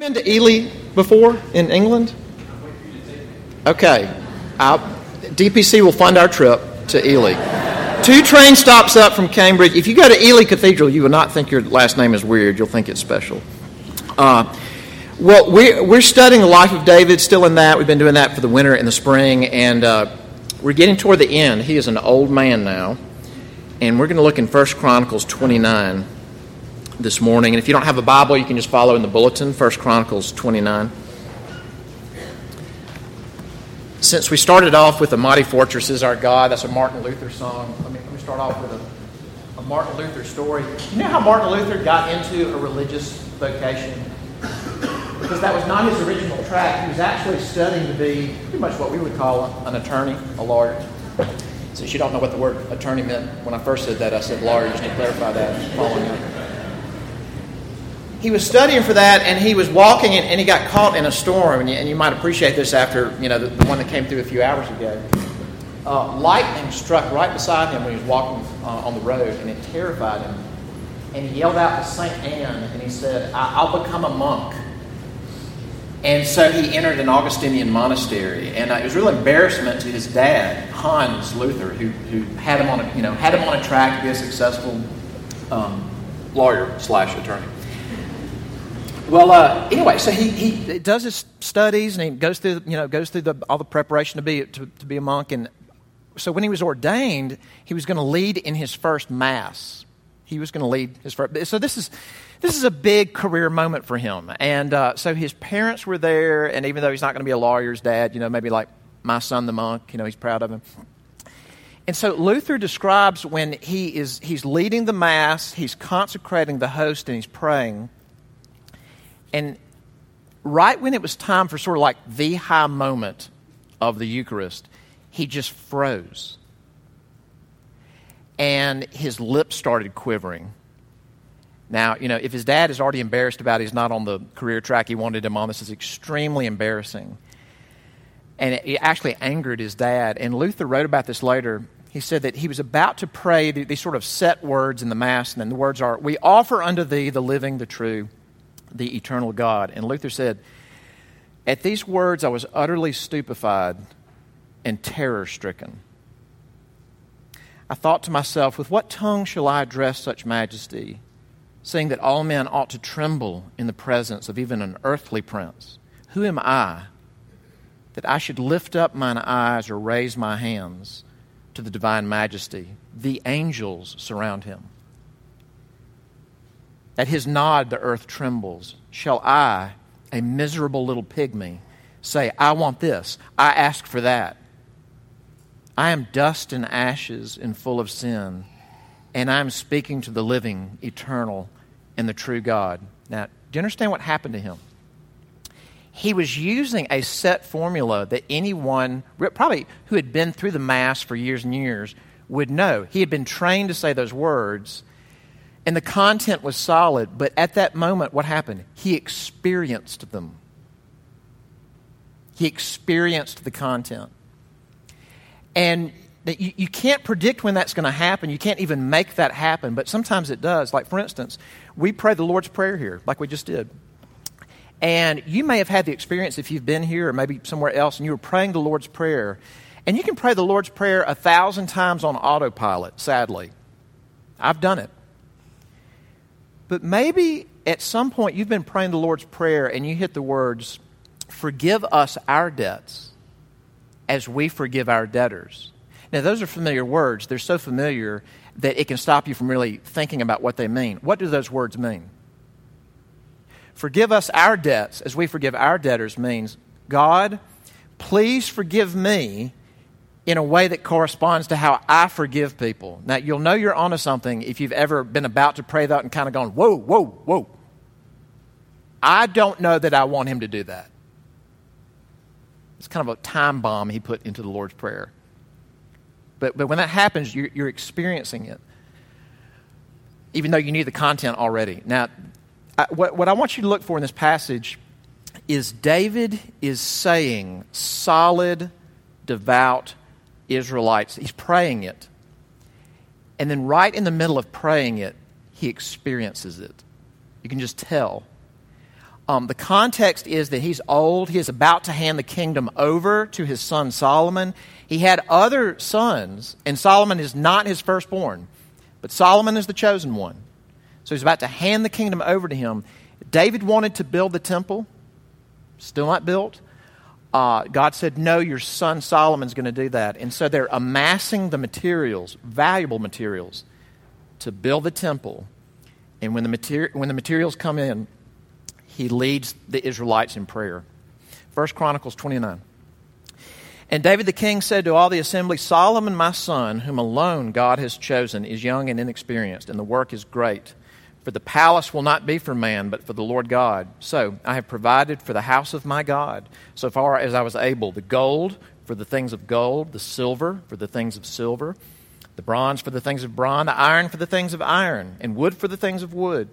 been to Ely before in England? Okay. DPC will fund our trip to Ely. Two train stops up from Cambridge. If you go to Ely Cathedral, you will not think your last name is weird. You'll think it's special. Uh, well, we're, we're studying the life of David, still in that. We've been doing that for the winter and the spring, and uh, we're getting toward the end. He is an old man now, and we're going to look in First Chronicles 29 this morning. And if you don't have a Bible, you can just follow in the bulletin, 1 Chronicles 29. Since we started off with "A Mighty Fortress is Our God," that's a Martin Luther song. Let me, let me start off with a, a Martin Luther story. You know how Martin Luther got into a religious vocation? Because that was not his original track. He was actually studying to be pretty much what we would call an attorney, a lawyer. Since you don't know what the word attorney meant when I first said that, I said lawyer. Just need to clarify that following up he was studying for that and he was walking and, and he got caught in a storm. And you, and you, might appreciate this after, you know, the, the, one that came through a few hours ago. Uh, lightning struck right beside him when he was walking uh, on the road and it terrified him. And he yelled out to St. Anne and he said, I'll become a monk. And so he entered an Augustinian monastery, and uh, it was real embarrassment to his dad, Hans Luther, who, who had him on a you know had him on a track to be a successful um, lawyer slash attorney. Well, uh, anyway, so he, he does his studies and he goes through, you know, goes through the, all the preparation to be, to, to be a monk. And so when he was ordained, he was going to lead in his first mass. He was going to lead his first. So this is, this is a big career moment for him. And uh, so his parents were there, and even though he's not going to be a lawyer's dad, you know, maybe like my son, the monk, you know, he's proud of him. And so Luther describes when he is he's leading the mass, he's consecrating the host, and he's praying and right when it was time for sort of like the high moment of the Eucharist, he just froze. And his lips started quivering. Now, you know, if his dad is already embarrassed about he's not on the career track he wanted him on, this is extremely embarrassing. And it actually angered his dad. And Luther wrote about this later. He said that he was about to pray these sort of set words in the Mass, and then the words are, We offer unto thee the living, the true, the eternal God. And Luther said, At these words I was utterly stupefied and terror stricken. I thought to myself, With what tongue shall I address such majesty, saying that all men ought to tremble in the presence of even an earthly prince? Who am I that I should lift up mine eyes or raise my hands to the divine majesty? The angels surround him. At his nod, the earth trembles. Shall I, a miserable little pygmy, say, I want this, I ask for that? I am dust and ashes and full of sin, and I am speaking to the living, eternal, and the true God. Now, do you understand what happened to him? He was using a set formula that anyone, probably who had been through the Mass for years and years, would know. He had been trained to say those words, and the content was solid, but at that moment, what happened? He experienced them. He experienced the content. And you, you can't predict when that's going to happen. You can't even make that happen, but sometimes it does. Like, for instance, we pray the Lord's Prayer here, like we just did. And you may have had the experience if you've been here or maybe somewhere else and you were praying the Lord's Prayer. And you can pray the Lord's Prayer a thousand times on autopilot, sadly. I've done it. But maybe at some point you've been praying the Lord's Prayer and you hit the words, Forgive us our debts as we forgive our debtors. Now, those are familiar words. They're so familiar that it can stop you from really thinking about what they mean. What do those words mean? Forgive us our debts as we forgive our debtors means, God, please forgive me in a way that corresponds to how I forgive people. Now, you'll know you're onto something if you've ever been about to pray that and kind of gone, whoa, whoa, whoa. I don't know that I want him to do that. It's kind of a time bomb he put into the Lord's Prayer. But, but when that happens, you're, you're experiencing it, even though you knew the content already. Now, I, what, what I want you to look for in this passage is David is saying solid, devout Israelites. He's praying it. And then, right in the middle of praying it, he experiences it. You can just tell. Um, the context is that he's old. He is about to hand the kingdom over to his son Solomon. He had other sons, and Solomon is not his firstborn, but Solomon is the chosen one. So he's about to hand the kingdom over to him. David wanted to build the temple, still not built. Uh, God said, No, your son Solomon's going to do that. And so they're amassing the materials, valuable materials, to build the temple. And when the, when the materials come in, he leads the Israelites in prayer. 1 Chronicles 29. And David the king said to all the assembly, Solomon, my son, whom alone God has chosen, is young and inexperienced, and the work is great. For the palace will not be for man, but for the Lord God. So I have provided for the house of my God, so far as I was able, the gold for the things of gold, the silver for the things of silver, the bronze for the things of bronze, the iron for the things of iron, and wood for the things of wood,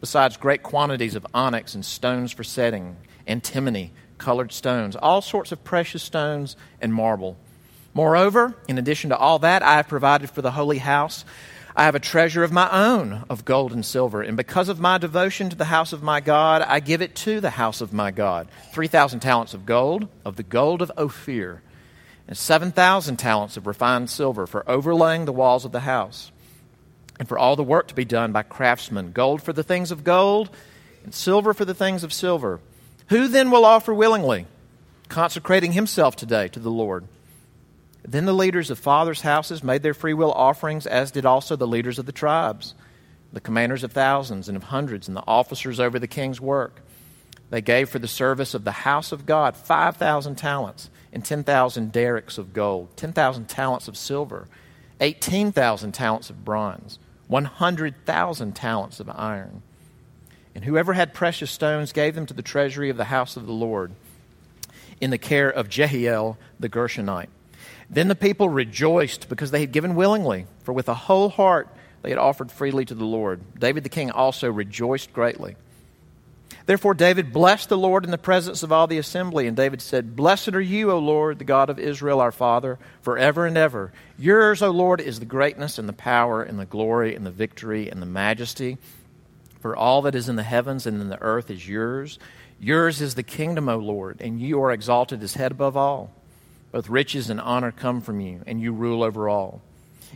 besides great quantities of onyx and stones for setting, antimony, colored stones, all sorts of precious stones and marble. Moreover, in addition to all that, I have provided for the holy house I have a treasure of my own of gold and silver, and because of my devotion to the house of my God, I give it to the house of my God 3,000 talents of gold, of the gold of Ophir, and 7,000 talents of refined silver for overlaying the walls of the house, and for all the work to be done by craftsmen gold for the things of gold, and silver for the things of silver. Who then will offer willingly, consecrating himself today to the Lord? Then the leaders of fathers' houses made their freewill offerings, as did also the leaders of the tribes, the commanders of thousands and of hundreds, and the officers over the king's work. They gave for the service of the house of God 5,000 talents and 10,000 darics of gold, 10,000 talents of silver, 18,000 talents of bronze, 100,000 talents of iron. And whoever had precious stones gave them to the treasury of the house of the Lord in the care of Jehiel the Gershonite. Then the people rejoiced because they had given willingly, for with a whole heart they had offered freely to the Lord. David the king also rejoiced greatly. Therefore, David blessed the Lord in the presence of all the assembly. And David said, Blessed are you, O Lord, the God of Israel, our Father, forever and ever. Yours, O Lord, is the greatness and the power and the glory and the victory and the majesty. For all that is in the heavens and in the earth is yours. Yours is the kingdom, O Lord, and you are exalted as head above all. Both riches and honor come from you, and you rule over all.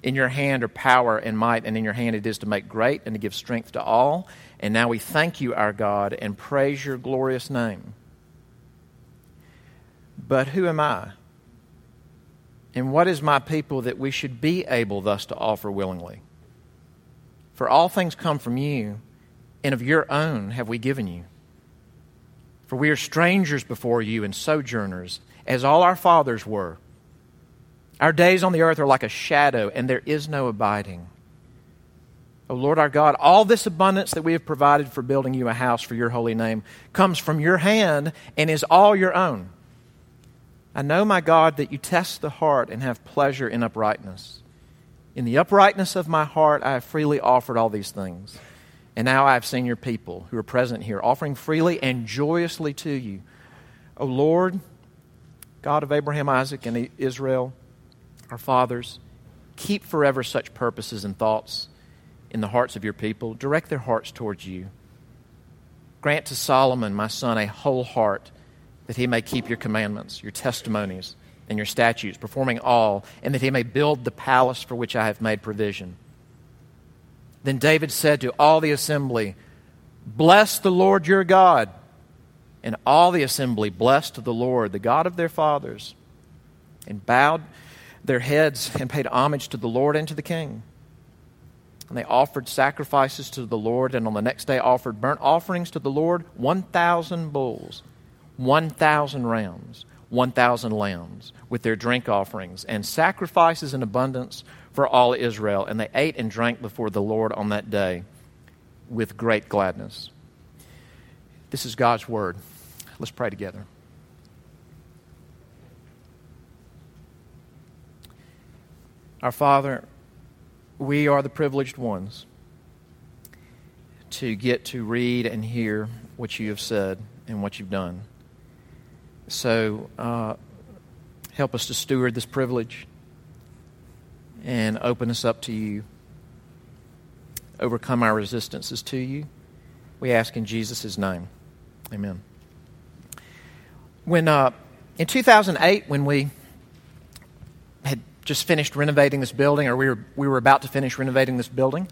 In your hand are power and might, and in your hand it is to make great and to give strength to all. And now we thank you, our God, and praise your glorious name. But who am I? And what is my people that we should be able thus to offer willingly? For all things come from you, and of your own have we given you. For we are strangers before you and sojourners as all our fathers were. Our days on the earth are like a shadow, and there is no abiding. O Lord our God, all this abundance that we have provided for building you a house for your holy name comes from your hand and is all your own. I know, my God, that you test the heart and have pleasure in uprightness. In the uprightness of my heart, I have freely offered all these things. And now I have seen your people who are present here offering freely and joyously to you. O Lord, God of Abraham, Isaac, and Israel, our fathers, keep forever such purposes and thoughts in the hearts of your people. Direct their hearts towards you. Grant to Solomon, my son, a whole heart that he may keep your commandments, your testimonies, and your statutes, performing all, and that he may build the palace for which I have made provision. Then David said to all the assembly, Bless the Lord your God. And all the assembly blessed the Lord, the God of their fathers, and bowed their heads and paid homage to the Lord and to the king. And they offered sacrifices to the Lord, and on the next day offered burnt offerings to the Lord 1,000 bulls, 1,000 rams, 1,000 lambs, with their drink offerings, and sacrifices in abundance for all Israel. And they ate and drank before the Lord on that day with great gladness. This is God's word. Let's pray together. Our Father, we are the privileged ones to get to read and hear what you have said and what you've done. So uh, help us to steward this privilege and open us up to you. Overcome our resistances to you. We ask in Jesus' name. Amen. When uh, in 2008, when we had just finished renovating this building, or we were we were about to finish renovating this building,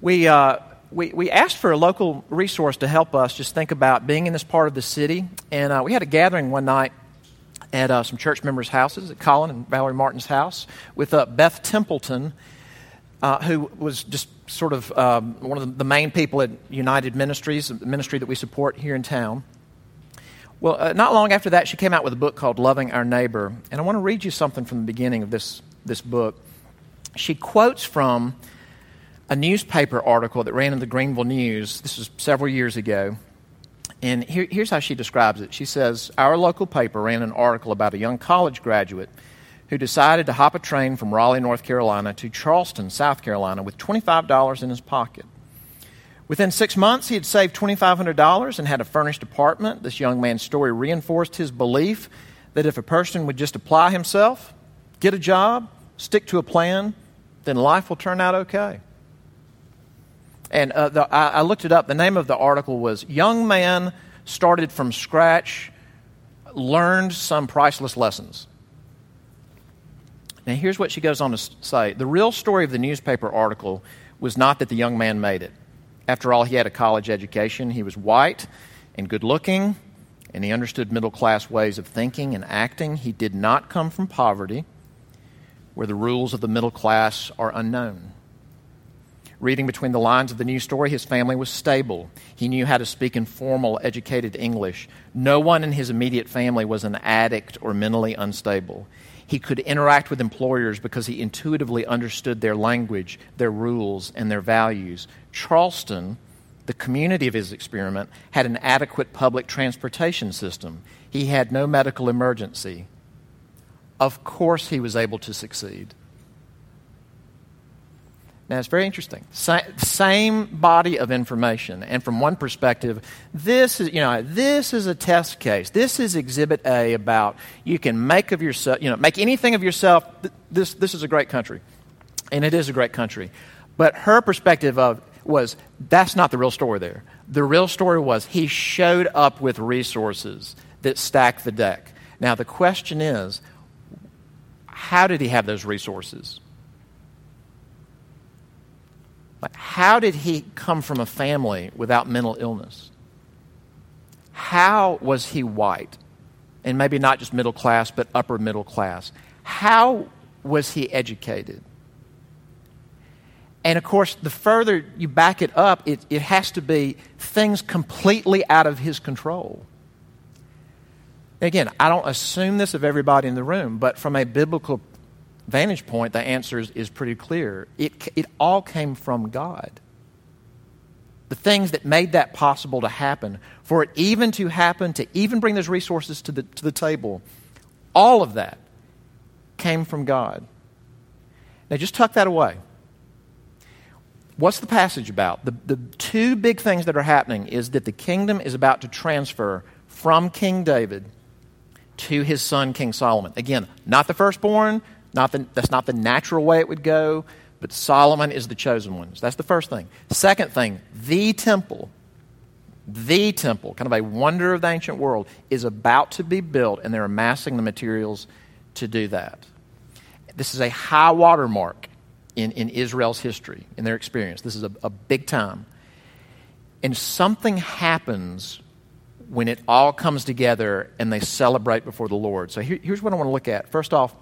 we. Uh, we, we asked for a local resource to help us just think about being in this part of the city. And uh, we had a gathering one night at uh, some church members' houses, at Colin and Valerie Martin's house, with uh, Beth Templeton, uh, who was just sort of um, one of the, the, main people at United Ministries, the ministry that we support here in town. Well, uh, not long after that, she came out with a book called Loving Our Neighbor. And I want to read you something from the beginning of this, this book. She quotes from a newspaper article that ran in the Greenville News. This was several years ago. And here, here's how she describes it. She says, Our local paper ran an article about a young college graduate who decided to hop a train from Raleigh, North Carolina to Charleston, South Carolina with $25 in his pocket. Within six months, he had saved $2,500 and had a furnished apartment. This young man's story reinforced his belief that if a person would just apply himself, get a job, stick to a plan, then life will turn out okay. And uh, the, I, I looked it up. The name of the article was Young Man Started from Scratch, Learned Some Priceless Lessons. Now, here's what she goes on to say The real story of the newspaper article was not that the young man made it. After all, he had a college education, he was white and good looking, and he understood middle class ways of thinking and acting. He did not come from poverty, where the rules of the middle class are unknown. Reading between the lines of the news story, his family was stable. He knew how to speak in formal, educated English. No one in his immediate family was an addict or mentally unstable. He could interact with employers because he intuitively understood their language, their rules, and their values. Charleston, the community of his experiment, had an adequate public transportation system. He had no medical emergency. Of course, he was able to succeed. Now, it's very interesting. same body of information. And from one perspective, this is, you know, this is a test case. This is exhibit A about you can make of yourself, you know, make anything of yourself. This, this is a great country. And it is a great country. But her perspective of was that's not the real story there. The real story was he showed up with resources that stacked the deck. Now, the question is, how did he have those resources? How did he come from a family without mental illness? How was he white? And maybe not just middle class, but upper middle class. How was he educated? And of course, the further you back it up, it, it has to be things completely out of his control. Again, I don't assume this of everybody in the room, but from a biblical vantage point, the answer is, is pretty clear. It, it all came from God. The things that made that possible to happen, for it even to happen, to even bring those resources to the, to the table, all of that came from God. Now, just tuck that away. What's the passage about? The, the two big things that are happening is that the kingdom is about to transfer from King David to his son, King Solomon. Again, not the firstborn, not the, that's not the natural way it would go, but Solomon is the chosen one. So that's the first thing. Second thing, the temple, the temple, kind of a wonder of the ancient world, is about to be built, and they're amassing the materials to do that. This is a high water mark in, in Israel's history, in their experience. This is a, a big time. And something happens when it all comes together and they celebrate before the Lord. So here, here's what I want to look at. First off,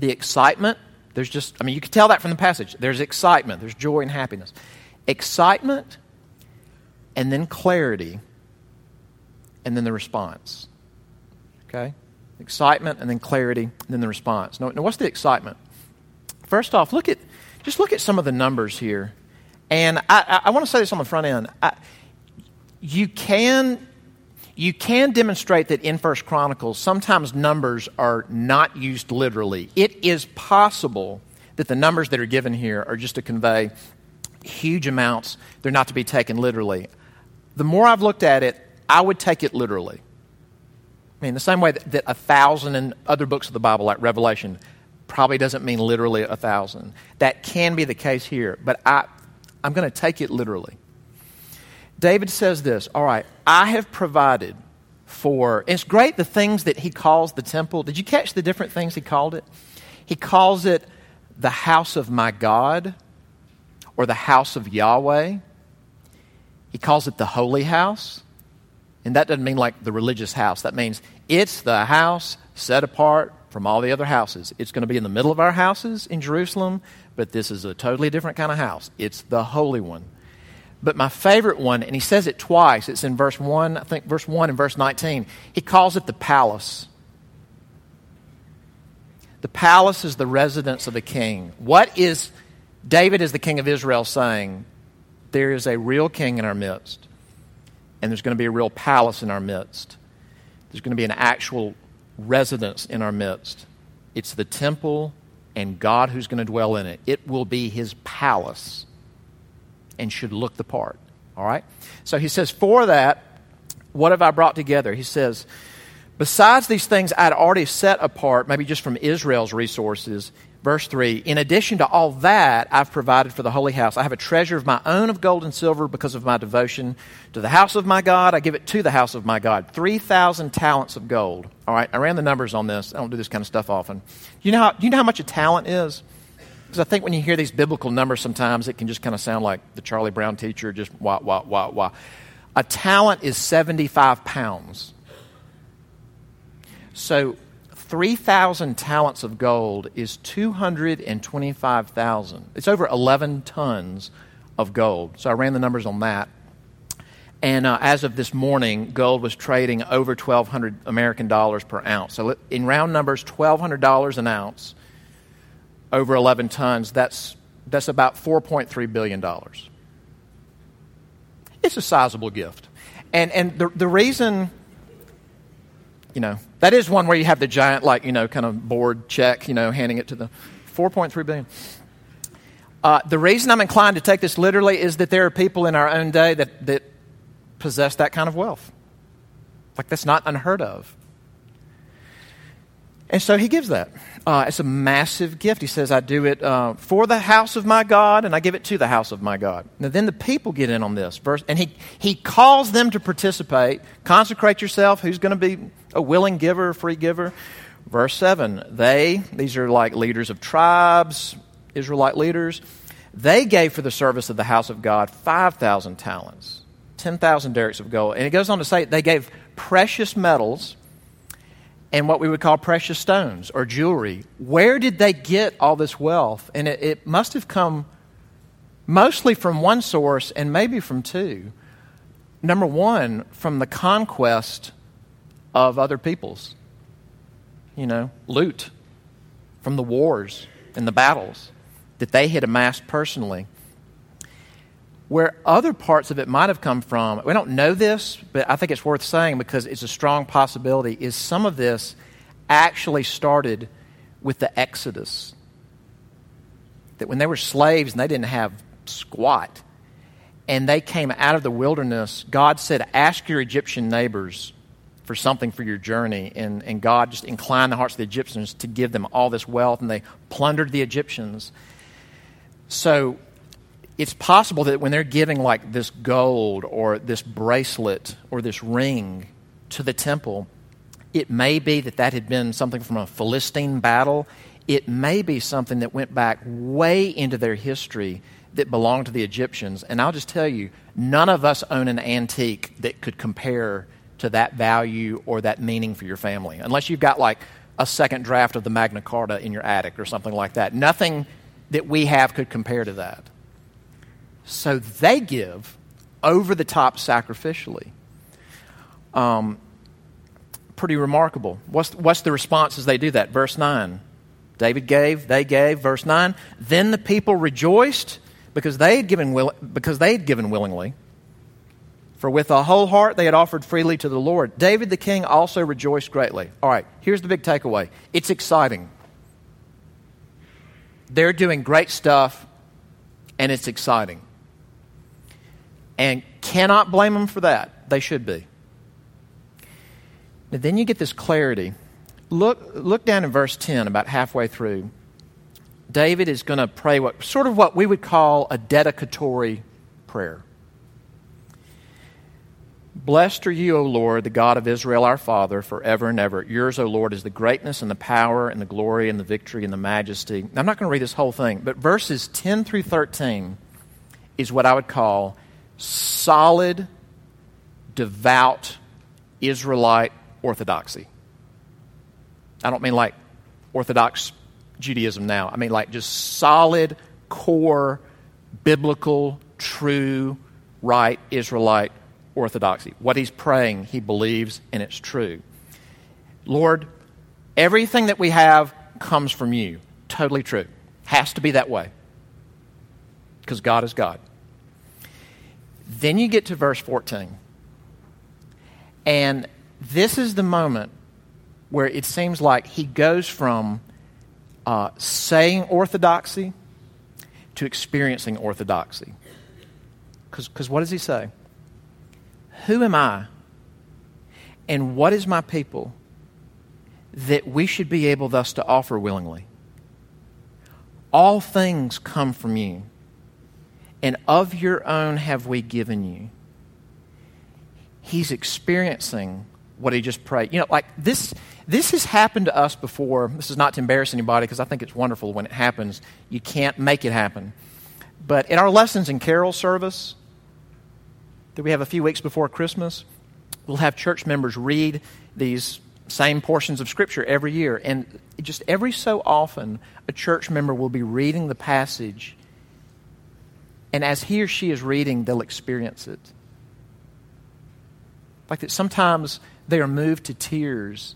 the excitement, there's just, I mean, you can tell that from the passage. There's excitement, there's joy and happiness. Excitement, and then clarity, and then the response. Okay? Excitement, and then clarity, and then the response. Now, now what's the excitement? First off, look at, just look at some of the numbers here. And I, I, I want to say this on the front end. I, you can you can demonstrate that in First Chronicles, sometimes numbers are not used literally. It is possible that the numbers that are given here are just to convey huge amounts. They're not to be taken literally. The more I've looked at it, I would take it literally. I mean, the same way that, that a thousand in other books of the Bible, like Revelation, probably doesn't mean literally a thousand. That can be the case here, but I, I'm going to take it literally. David says this All right, I have provided for, it's great the things that he calls the temple. Did you catch the different things he called it? He calls it the house of my God or the house of Yahweh. He calls it the holy house. And that doesn't mean like the religious house. That means it's the house set apart from all the other houses. It's going to be in the middle of our houses in Jerusalem, but this is a totally different kind of house. It's the holy one. But my favorite one, and he says it twice, it's in verse 1, I think verse 1 and verse 19. He calls it the palace. The palace is the residence of the king. What is David, as the king of Israel, saying? There is a real king in our midst, and there's going to be a real palace in our midst. There's going to be an actual residence in our midst. It's the temple and God who's going to dwell in it. It will be his palace and should look the part. All right? So he says, For that, what have I brought together? He says, Besides these things I'd already set apart, maybe just from Israel's resources, verse 3 In addition to all that I've provided for the holy house, I have a treasure of my own of gold and silver because of my devotion to the house of my God. I give it to the house of my God. 3,000 talents of gold. All right, I ran the numbers on this. I don't do this kind of stuff often. You know how, you know how much a talent is? Because I think when you hear these biblical numbers, sometimes it can just kind of sound like the Charlie Brown teacher, just wah, wah, wah, wah. A talent is 75 pounds. So 3,000 talents of gold is 225,000. It's over 11 tons of gold. So I ran the numbers on that. And uh, as of this morning, gold was trading over 1,200 American dollars per ounce. So in round numbers, $1,200 an ounce over 11 tons, that's, that's about $4.3 billion. It's a sizable gift. And, and the, the reason, you know, that is one where you have the giant, like, you know, kind of board check, you know, handing it to the 4.3 billion. Uh, the reason I'm inclined to take this literally is that there are people in our own day that, that possess that kind of wealth. Like, that's not unheard of. And so he gives that. Uh, it's a massive gift. He says, I do it uh, for the house of my God, and I give it to the house of my God. Now, then the people get in on this. Verse, and he, he calls them to participate. Consecrate yourself. Who's going to be a willing giver, a free giver? Verse 7 They, these are like leaders of tribes, Israelite leaders, they gave for the service of the house of God 5,000 talents, 10,000 darics of gold. And it goes on to say they gave precious metals and what we would call precious stones or jewelry. Where did they get all this wealth? And it, it, must have come mostly from one source and maybe from two. Number one, from the conquest of other peoples. You know, loot from the wars and the battles that they had amassed personally. Where other parts of it might have come from, we don't know this, but I think it's worth saying because it's a strong possibility, is some of this actually started with the Exodus. That when they were slaves and they didn't have squat, and they came out of the wilderness, God said, Ask your Egyptian neighbors for something for your journey. And, and God just inclined the hearts of the Egyptians to give them all this wealth, and they plundered the Egyptians. So it's possible that when they're giving like this gold or this bracelet or this ring to the temple, it may be that that had been something from a Philistine battle. It may be something that went back way into their history that belonged to the Egyptians. And I'll just tell you, none of us own an antique that could compare to that value or that meaning for your family, unless you've got like a second draft of the Magna Carta in your attic or something like that. Nothing that we have could compare to that. So they give over the top sacrificially. Um, pretty remarkable. What's, what's the response as they do that? Verse 9. David gave, they gave. Verse 9. Then the people rejoiced because they had given, will, because they had given willingly. For with a whole heart they had offered freely to the Lord. David the king also rejoiced greatly. All right, here's the big takeaway it's exciting. They're doing great stuff, and it's exciting and cannot blame them for that. They should be. But then you get this clarity. Look, look down in verse 10, about halfway through. David is going to pray what sort of what we would call a dedicatory prayer. Blessed are you, O Lord, the God of Israel, our Father, forever and ever. Yours, O Lord, is the greatness and the power and the glory and the victory and the majesty. I'm not going to read this whole thing, but verses 10 through 13 is what I would call solid, devout Israelite orthodoxy. I don't mean like Orthodox Judaism now. I mean like just solid, core, biblical, true, right Israelite orthodoxy. What he's praying, he believes, and it's true. Lord, everything that we have comes from you. Totally true. Has to be that way. Because God is God. Then you get to verse 14. And this is the moment where it seems like he goes from uh, saying orthodoxy to experiencing orthodoxy. Because what does he say? Who am I? And what is my people that we should be able thus to offer willingly? All things come from you, and of your own have we given you. He's experiencing what he just prayed. You know, like this, this has happened to us before. This is not to embarrass anybody because I think it's wonderful when it happens. You can't make it happen. But in our lessons in carol service that we have a few weeks before Christmas, we'll have church members read these same portions of Scripture every year. And just every so often, a church member will be reading the passage. And as he or she is reading, they'll experience it. Like that sometimes they are moved to tears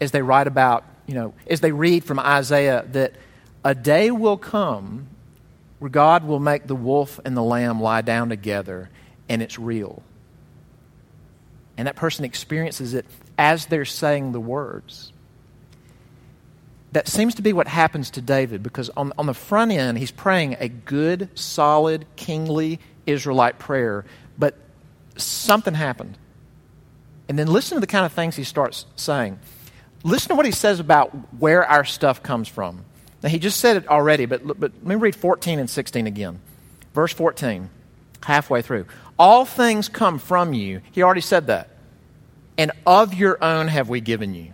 as they write about, you know, as they read from Isaiah that a day will come where God will make the wolf and the lamb lie down together and it's real. And that person experiences it as they're saying the words. That seems to be what happens to David because on, on the front end, he's praying a good, solid, kingly Israelite prayer, but something happened. And then listen to the kind of things he starts saying. Listen to what he says about where our stuff comes from. Now, he just said it already, but, but let me read 14 and 16 again. Verse 14, halfway through. All things come from you. He already said that. And of your own have we given you.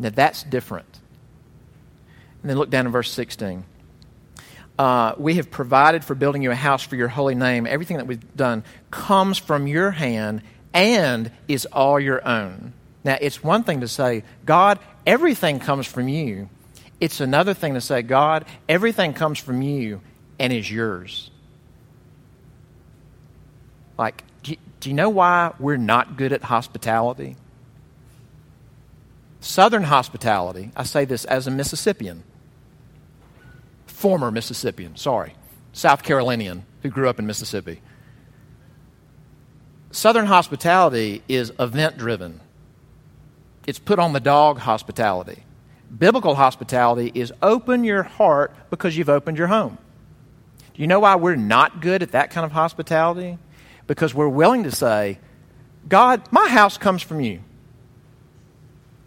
Now, that's different. And then look down in verse 16 uh, we have provided for building you a house for your holy name. Everything that we've done comes from your hand and is all your own. Now, it's one thing to say, God, everything comes from you. It's another thing to say, God, everything comes from you and is yours. Like, do do you know why we're not good at hospitality? Southern hospitality, I say this as a Mississippian former Mississippian, sorry, South Carolinian who grew up in Mississippi. Southern hospitality is event driven, it's put on the dog hospitality. Biblical hospitality is open your heart because you've opened your home. Do you know why we're not good at that kind of hospitality? Because we're willing to say, God, my house comes from you.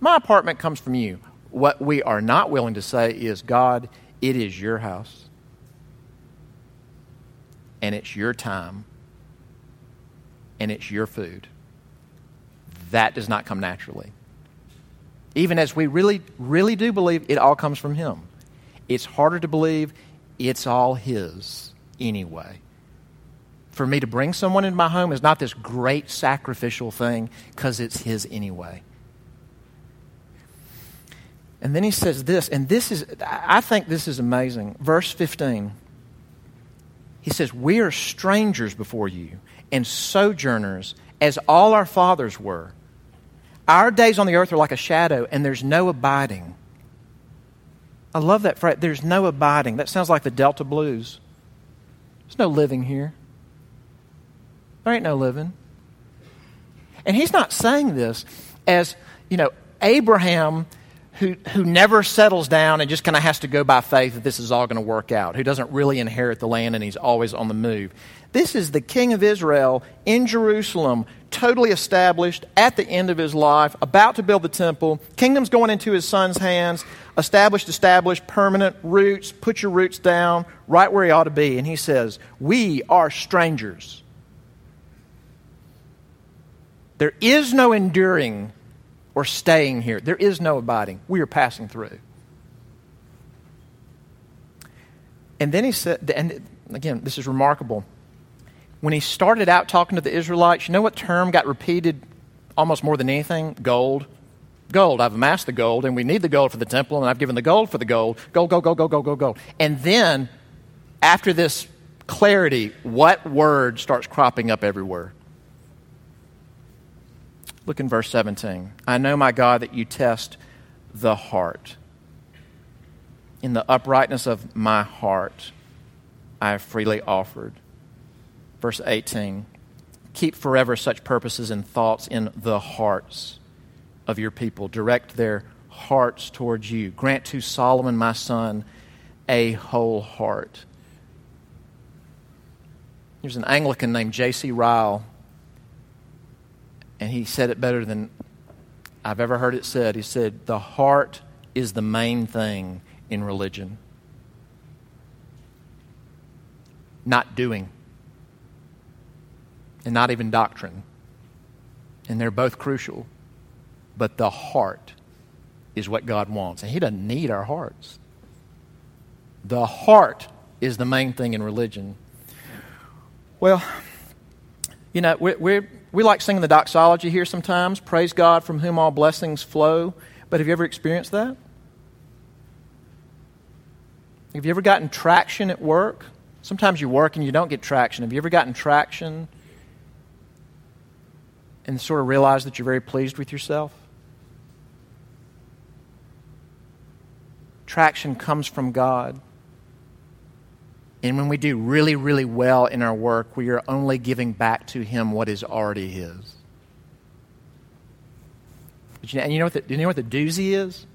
My apartment comes from you. What we are not willing to say is, God, it is your house, and it's your time, and it's your food. That does not come naturally. Even as we really, really do believe it all comes from Him, it's harder to believe it's all His anyway. For me to bring someone into my home is not this great sacrificial thing because it's His anyway. And then he says this, and this is, I think this is amazing. Verse 15. He says, We are strangers before you and sojourners as all our fathers were. Our days on the earth are like a shadow, and there's no abiding. I love that phrase. There's no abiding. That sounds like the Delta Blues. There's no living here. There ain't no living. And he's not saying this as, you know, Abraham who, who never settles down and just kind of has to go by faith that this is all going to work out, who doesn't really inherit the land and he's always on the move. This is the king of Israel in Jerusalem, totally established at the end of his life, about to build the temple. Kingdom's going into his son's hands, established, established, permanent roots. Put your roots down right where he ought to be. And he says, We are strangers. There is no enduring or staying here. There is no abiding. We are passing through. And then he said, and again, this is remarkable. When he started out talking to the Israelites, you know what term got repeated almost more than anything? Gold. Gold. I've amassed the gold, and we need the gold for the temple, and I've given the gold for the gold. Gold, gold, gold, gold, gold, gold, gold. And then, after this clarity, what word starts cropping up everywhere? Look in verse 17. I know, my God, that you test the heart. In the uprightness of my heart, I have freely offered. Verse 18. Keep forever such purposes and thoughts in the hearts of your people. Direct their hearts towards you. Grant to Solomon, my son, a whole heart. There's an Anglican named J.C. Ryle and he said it better than I've ever heard it said. He said, The heart is the main thing in religion, not doing, and not even doctrine. And they're both crucial, but the heart is what God wants. And He doesn't need our hearts. The heart is the main thing in religion. Well, you know, we're, we're we like singing the doxology here sometimes praise God from whom all blessings flow. But have you ever experienced that? Have you ever gotten traction at work? Sometimes you work and you don't get traction. Have you ever gotten traction and sort of realized that you're very pleased with yourself? Traction comes from God. And when we do really, really well in our work, we are only giving back to Him what is already His. But you know, and you know what the, you know what the doozy is?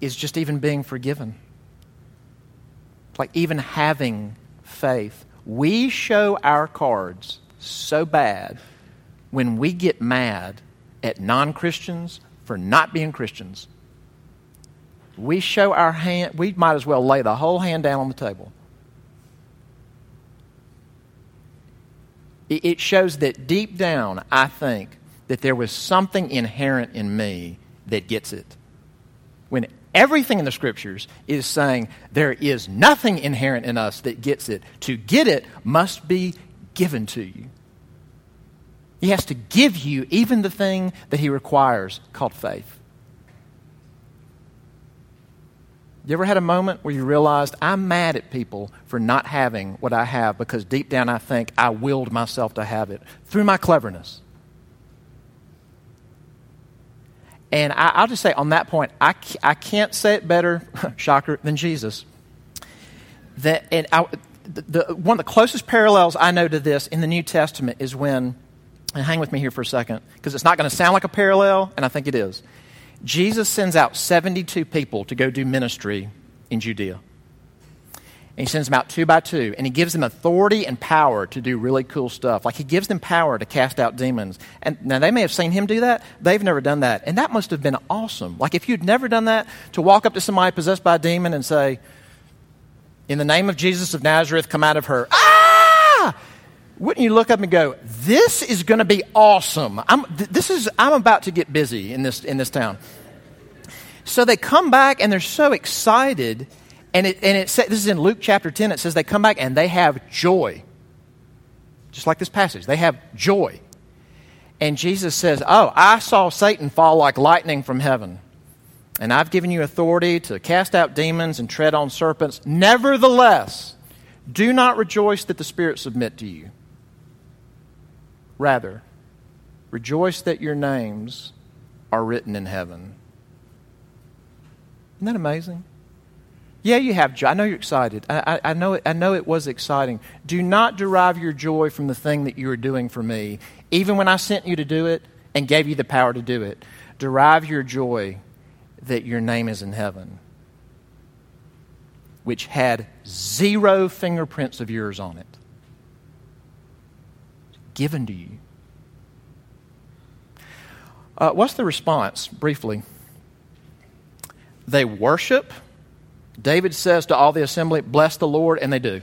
Is just even being forgiven. Like even having faith. We show our cards so bad when we get mad at non Christians for not being Christians we show our hand, we might as well lay the whole hand down on the table. It shows that deep down, I think, that there was something inherent in me that gets it. When everything in the scriptures is saying there is nothing inherent in us that gets it, to get it must be given to you. He has to give you even the thing that he requires called faith. You ever had a moment where you realized I'm mad at people for not having what I have because deep down I think I willed myself to have it through my cleverness? And I, will just say on that point, I, I can't say it better, shocker, than Jesus. That, and I, the, the, one of the closest parallels I know to this in the New Testament is when, and hang with me here for a second, because it's not going to sound like a parallel, and I think it is. Jesus sends out 72 people to go do ministry in Judea. And he sends them out two by two, and he gives them authority and power to do really cool stuff. Like he gives them power to cast out demons. And now they may have seen him do that. They've never done that. And that must have been awesome. Like if you'd never done that, to walk up to somebody possessed by a demon and say, In the name of Jesus of Nazareth, come out of her. Ah! Wouldn't you look up and go, This is going to be awesome. I'm, this is, I'm about to get busy in this, in this town. So they come back and they're so excited. And it, and it says, this is in Luke chapter 10, it says they come back and they have joy. Just like this passage, they have joy. And Jesus says, Oh, I saw Satan fall like lightning from heaven. And I've given you authority to cast out demons and tread on serpents. Nevertheless, do not rejoice that the spirits submit to you. Rather, rejoice that your names are written in heaven. Isn't that amazing? Yeah, you have joy. I know you're excited. I, I, I, know it, I know it was exciting. Do not derive your joy from the thing that you are doing for me, even when I sent you to do it and gave you the power to do it. Derive your joy that your name is in heaven, which had zero fingerprints of yours on it given to you. Uh, what's the response, briefly? They worship. David says to all the assembly, Bless the Lord, and they do.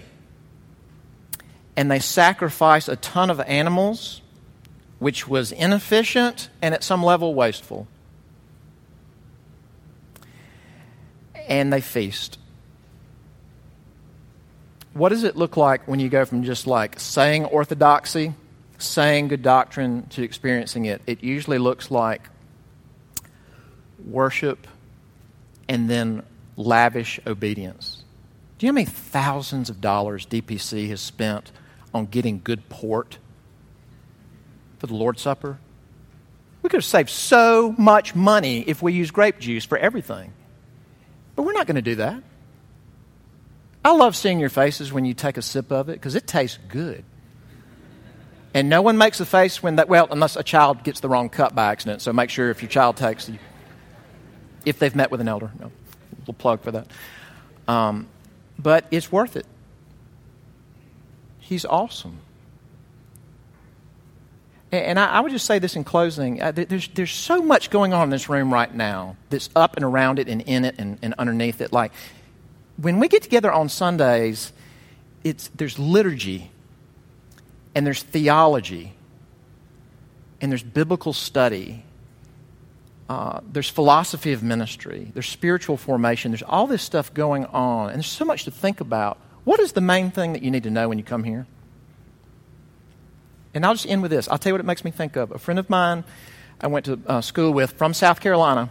and they sacrifice a ton of animals, which was inefficient and at some level wasteful. And they feast. What does it look like when you go from just like saying orthodoxy, saying good doctrine, to experiencing it? It usually looks like worship and then lavish obedience. Do you know how many thousands of dollars DPC has spent on getting good port for the Lord's Supper? We could have saved so much money if we used grape juice for everything. But we're not going to do that. I love seeing your faces when you take a sip of it because it tastes good. And no one makes a face when that, well, unless a child gets the wrong cup by accident. So make sure if your child takes, if they've met with an elder. No, we'll plug for that. Um, but it's worth it. He's awesome. And I, I, would just say this in closing. Uh, there's, there's so much going on in this room right now that's up and around it and in it and, and underneath it. Like, when we get together on Sundays, it's, there's liturgy and there's theology and there's biblical study. Uh, there's philosophy of ministry. There's spiritual formation. There's all this stuff going on. And there's so much to think about. What is the main thing that you need to know when you come here? And I'll just end with this. I'll tell you what it makes me think of. A friend of mine I went to uh, school with from South Carolina,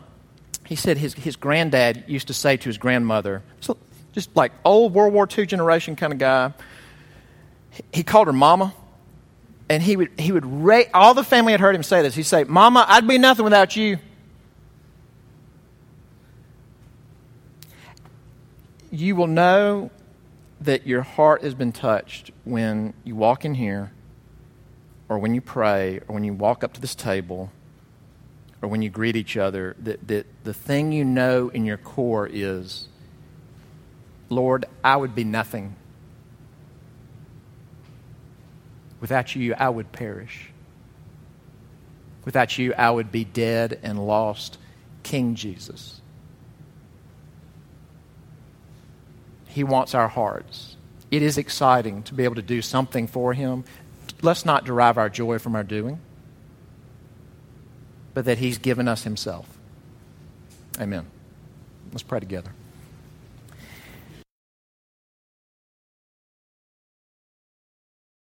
he said his, his granddad used to say to his grandmother, so just like old World War II generation kind of guy, he called her mama. And he would, he would rate, all the family had heard him say this. He'd say, Mama, I'd be nothing without you. You will know that your heart has been touched when you walk in here or when you pray, or when you walk up to this table, or when you greet each other, that, that the thing you know in your core is, Lord, I would be nothing. Without you, I would perish. Without you, I would be dead and lost. King Jesus. He wants our hearts. It is exciting to be able to do something for Him let's not derive our joy from our doing, but that He's given us Himself. Amen. Let's pray together.